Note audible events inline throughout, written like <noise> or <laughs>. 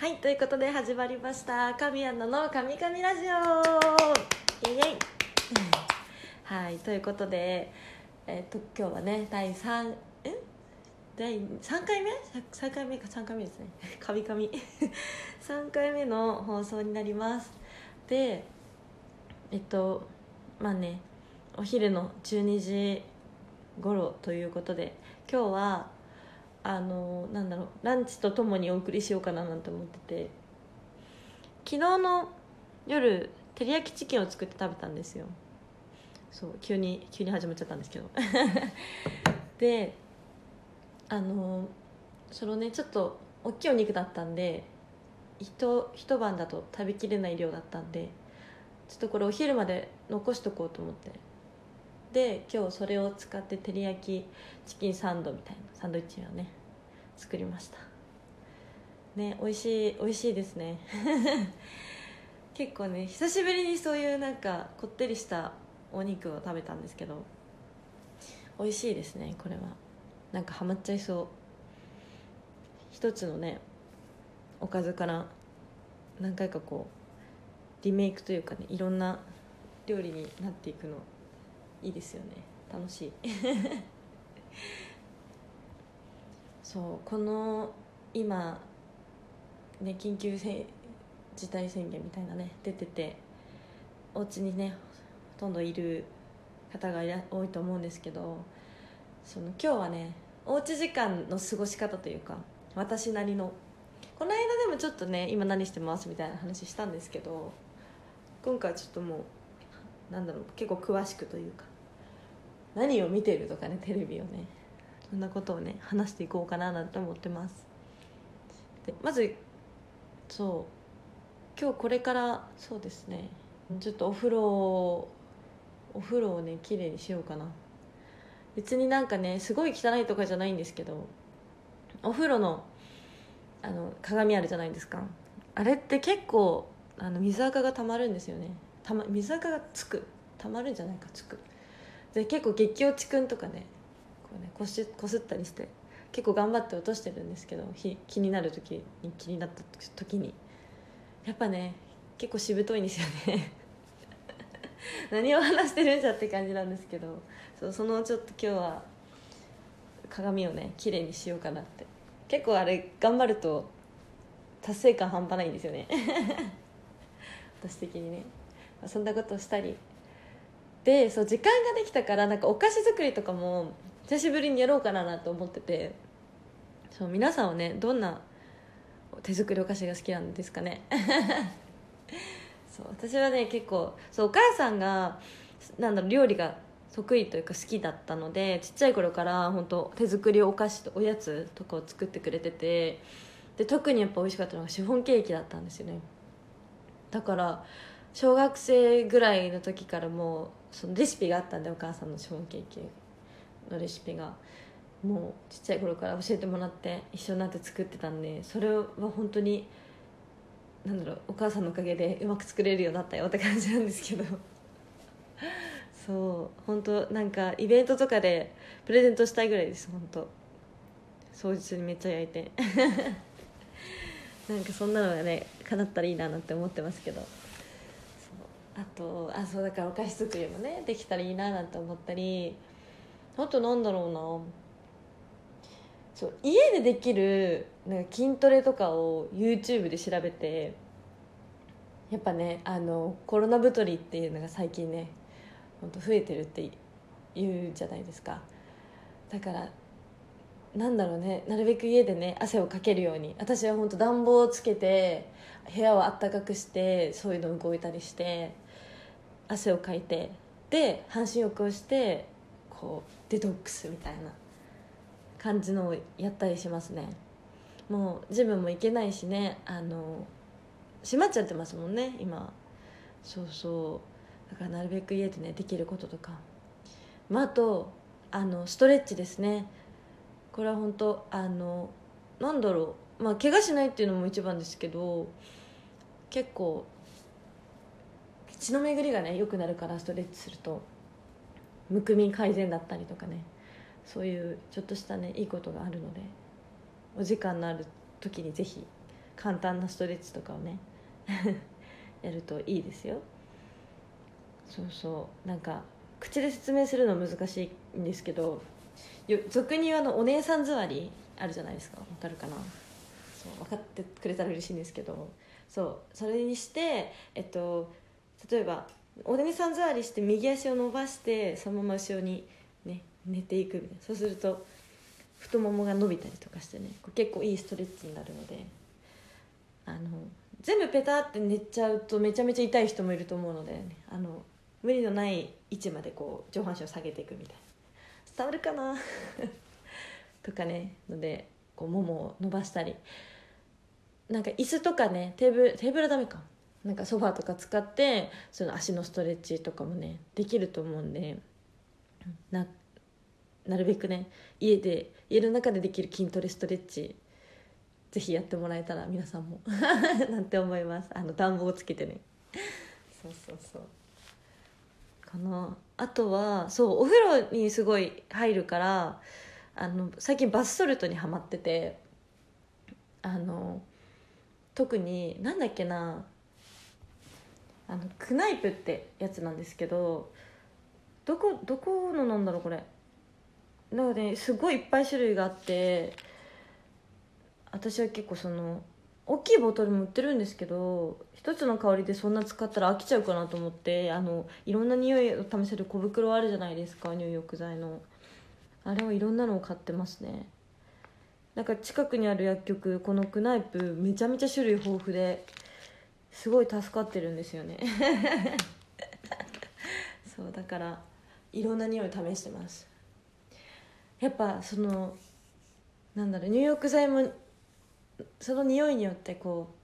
はいということで始まりました。神アナの「神々ラジオ」イエイはいということでえっ、と今日はね第3え？第3回目 ?3 回目か3回目ですね。<laughs> 神々。<laughs> 3回目の放送になります。でえっとまあねお昼の12時頃ということで今日はあのなんだろうランチとともにお送りしようかななんて思ってて。昨日の夜照り焼きチキンを作って食べたんですよ。そう急に急に始まっちゃったんですけど。<laughs> であのそのねちょっと大きいお肉だったんで一一晩だと食べきれない量だったんでちょっとこれお昼まで残しとこうと思って。で今日それを使って照り焼きチキンサンドみたいなサンドイッチをね作りました。ね美味しい美味しいですね。<laughs> 結構ね久しぶりにそういうなんかこってりしたお肉を食べたんですけど美味しいですねこれは。なんかハマっちゃいそう。一つのねおかずから何回かこうリメイクというかねいろんな料理になっていくの。いいですよね。楽しい。<laughs> そうこの今ね緊急事態宣言みたいなね出ててお家にねほとんどいる方が多いと思うんですけどその今日はねおうち時間の過ごし方というか私なりのこの間でもちょっとね今何してますみたいな話したんですけど今回ちょっともうなんだろう結構詳しくというか何を見てるとかねテレビをね。そんなことをね話していこうかななんて思ってます。でまずそう。今日これからそうですね。ちょっとお風呂をお風呂をね綺麗にしようかな。別になんかねすごい汚いとかじゃないんですけどお風呂のあの鏡あるじゃないですか。あれって結構あの水垢がたまるんですよね。た、ま、水垢がつく。たまるんじゃないかつく。で結構激落ちくんとかねこうねこしこすったりして結構頑張って落としてるんですけどひ気になる時に気になった時に。やっぱね結構しぶといんですよね。<laughs> 何を話してるんじゃって感じなんですけどそうそのちょっと今日は鏡をね綺麗にしようかなって。結構あれ頑張ると達成感半端ないんですよね。<laughs> 私的にね。そんなことをしたりでそう時間ができたからなんかお菓子作りとかも久しぶりにやろうかなと思ってて。そう皆さんはねどんな手作りお菓子が好きなんですかね？<laughs> そう私はね結構そうお母さんがなんだろう料理が得意というか好きだったのでちっちゃい頃から本当手作りお菓子とおやつとかを作ってくれててで特にやっぱ美味しかったのがシフォンケーキだったんですよね。だから小学生ぐらいの時からもうそのレシピがあったんでお母さんのシフォンケーキのレシピが。もうちっちゃい頃から教えてもらって一緒になって作ってたんでそれは本当になんだろうお母さんのおかげでうまく作れるようになったよ。って感じなんですけど。<laughs> そう本当なんかイベントとかでプレゼントしたいぐらいです本当。当日にめっちゃ焼いて。<laughs> なんかそんなのがね叶ったらいいななんて思ってますけど。あとあそうだからお菓子作りもねできたらいいななんて思ったりあとなんだろうな。そう家でできるなんか筋トレとかを YouTube で調べてやっぱねあのコロナ太りっていうのが最近ね本当増えてるって言うじゃないですか。だからなんだろうねなるべく家でね汗をかけるように。私は本当暖房をつけて部屋をあったかくしてそういうの動いたりして汗をかいてで半身浴をしてこうデトックスみたいな感じのをやったりしますね。もうジムも行けないしねあの閉まっちゃってますもんね今。そうそう。だからなるべく家でねできることとか、まあ、あとあのストレッチですね。これは本当あのなんだろう。まあ怪我しないっていうのも一番ですけど結構血の巡りがね良くなるからストレッチすると。むくみ改善だったりとかね。そういうちょっとしたねいいことがあるのでお時間のある時にぜひ簡単なストレッチとかをね <laughs> やるといいですよ。そうそう。なんか口で説明するの難しいんですけど俗に言うあのお姉さん座りあるじゃないですか。わかるかな？そう分かってくれたら嬉しいんですけど。そうそれにしてえっと例えばお姉さん座りして右足を伸ばしてそのまま後ろにね寝ていくみたいな。そうすると太ももが伸びたりとかしてね。こ結構いいストレッチになるので。あの全部ペタって寝ちゃうとめちゃめちゃ痛い人もいると思うので、ね、あの無理のない位置までこう上半身を下げていくみたいな。伝わるかな？<laughs> とかねのでこうももを伸ばしたり。なんか椅子とかねテーブルテーブルダメか。なんかソファーとか使ってその足のストレッチとかもねできると思うんで。ななるべくね家で家の中でできる筋トレストレッチぜひやってもらえたら皆さんも。<laughs> なんて思います。あの暖房をつけてね。<laughs> そうそうそう。かな。あとはそうお風呂にすごい入るからあの最近バスソルトにはまっててあの特になんだっけなあのクナイプってやつなんですけどどこどこのなんだろうこれ。なのですごいいっぱい種類があって私は結構その大きいボトルも売ってるんですけど一つの香りでそんな使ったら飽きちゃうかなと思ってあのいろんな匂いを試せる小袋あるじゃないですか入浴剤の。あれはいろんなのを買ってますね。なんか近くにある薬局このクナイプめちゃめちゃ種類豊富ですごい助かってるんですよね。<laughs> そうだからいろんな匂い試してます。やっぱそのなんだろう入浴剤もその匂いによってこ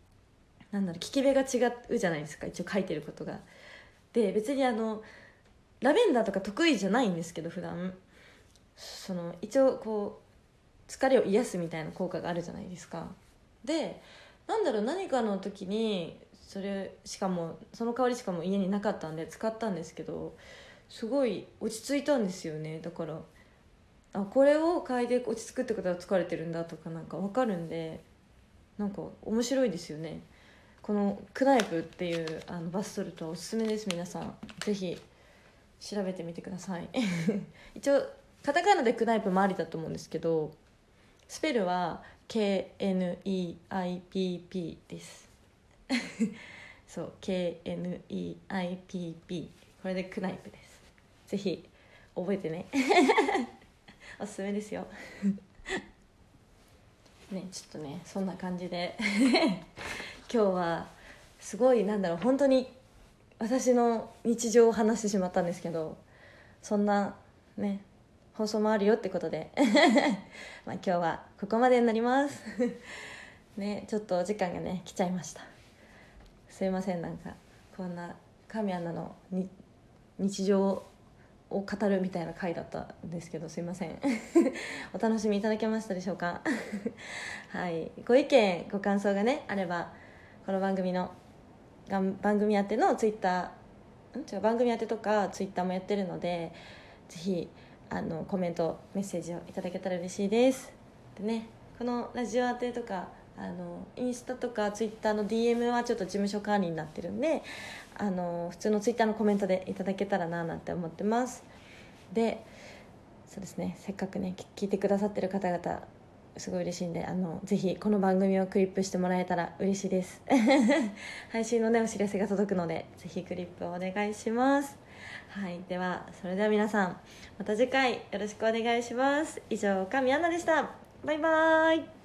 うなんだろう効き目が違うじゃないですか一応書いてることが。で別にあのラベンダーとか得意じゃないんですけど普段。その一応こう疲れを癒すみたいな効果があるじゃないですか。でなんだろう何かの時にそれしかもその香りしかも家になかったんで使ったんですけどすごい落ち着いたんですよね。だからあこれを嗅いで落ち着くってことは疲れてるんだとかなんか分かるんでなんか面白いですよね。このクナイプっていうあのバスソルトはおすすめです。皆さんぜひ調べてみてください。<laughs> 一応カタカナでクナイプもありだと思うんですけどスペルは KNEIPP です。<laughs> そう KNEIPP これでクナイプです。ぜひ覚えてね。<laughs> おすすめですよ。ねちょっとねそんな感じで。<laughs> 今日はすごいなんだろう本当に私の日常を話してしまったんですけどそんなね放送もあるよってことで。<laughs> まあ今日はここまでになります。<laughs> ねちょっとお時間がね来ちゃいました。すいませんなんかこんな神アナの日常をを語るみたいな回だったんですけどすいません。<laughs> お楽しみいただけましたでしょうか？<laughs> はい。ご意見ご感想がねあればこの番組の番組宛てのツイッターん？違う番組宛てとかツイッターもやってるのでぜひあのコメントメッセージをいただけたら嬉しいです。でねこのラジオ宛てとかあのインスタとかツイッターの DM はちょっと事務所管理になってるんであの普通のツイッターのコメントでいただけたらななんて思ってます。でそうですね。せっかくね聞いてくださってる方々すごい嬉しいんであのぜひこの番組をクリップしてもらえたら嬉しいです。<laughs> 配信のねお知らせが届くのでぜひクリップをお願いします。はい。ではそれでは皆さんまた次回よろしくお願いします。以上神アナでした。バイバーイ。